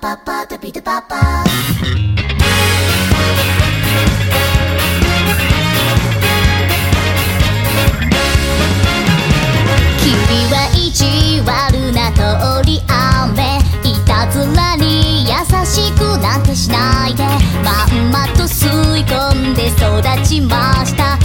パパドビドパパ君は意地悪な通り雨。いたずらに優しくなんてしないで。まんまと吸い込んで育ちました。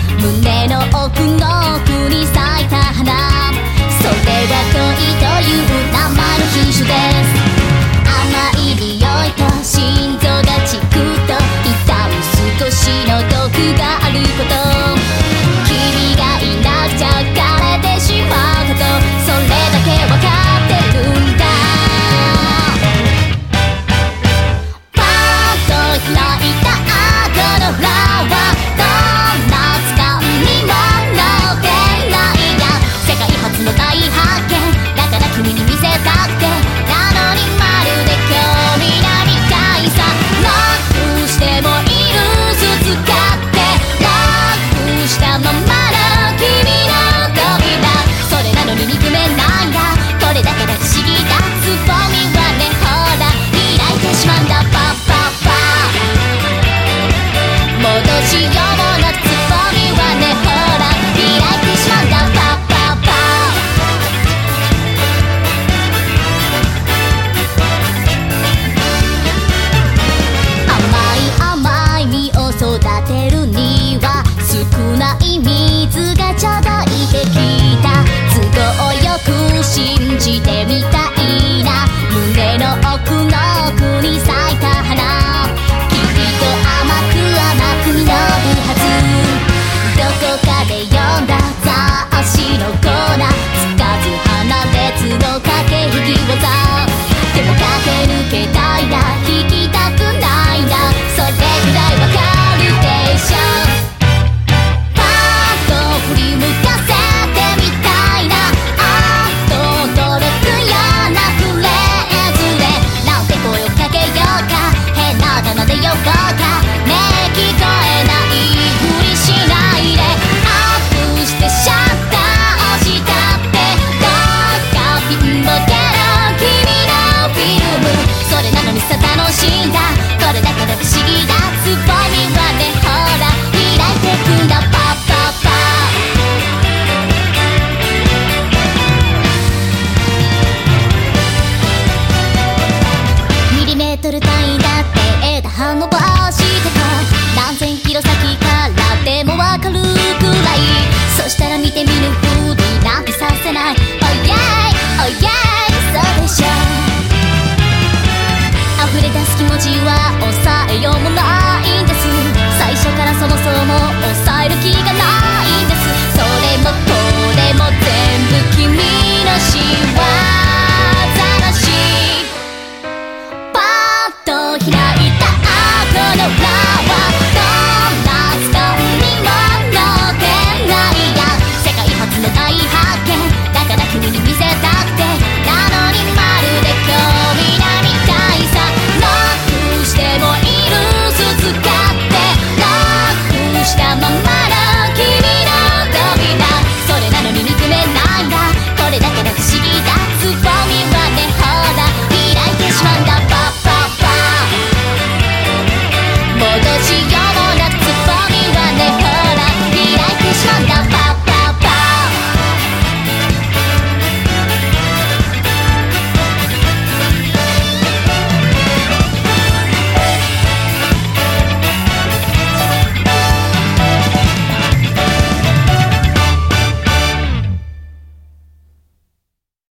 してみたいな。胸の奥の奥に咲いた花。きっと甘く甘く伸びはず。どこかで読んだ雑誌のコーナー。つかず離れずの駆け引き技ル単位だって枝葉伸ばしても何千キロ先からでもわかるくらい。そしたら見て見ぬふりなんてさせない。Oh yeah, oh yeah, そうでしょ。溢れ出す気持ちは抑えようもないんです。最初からそもそも抑える気がない。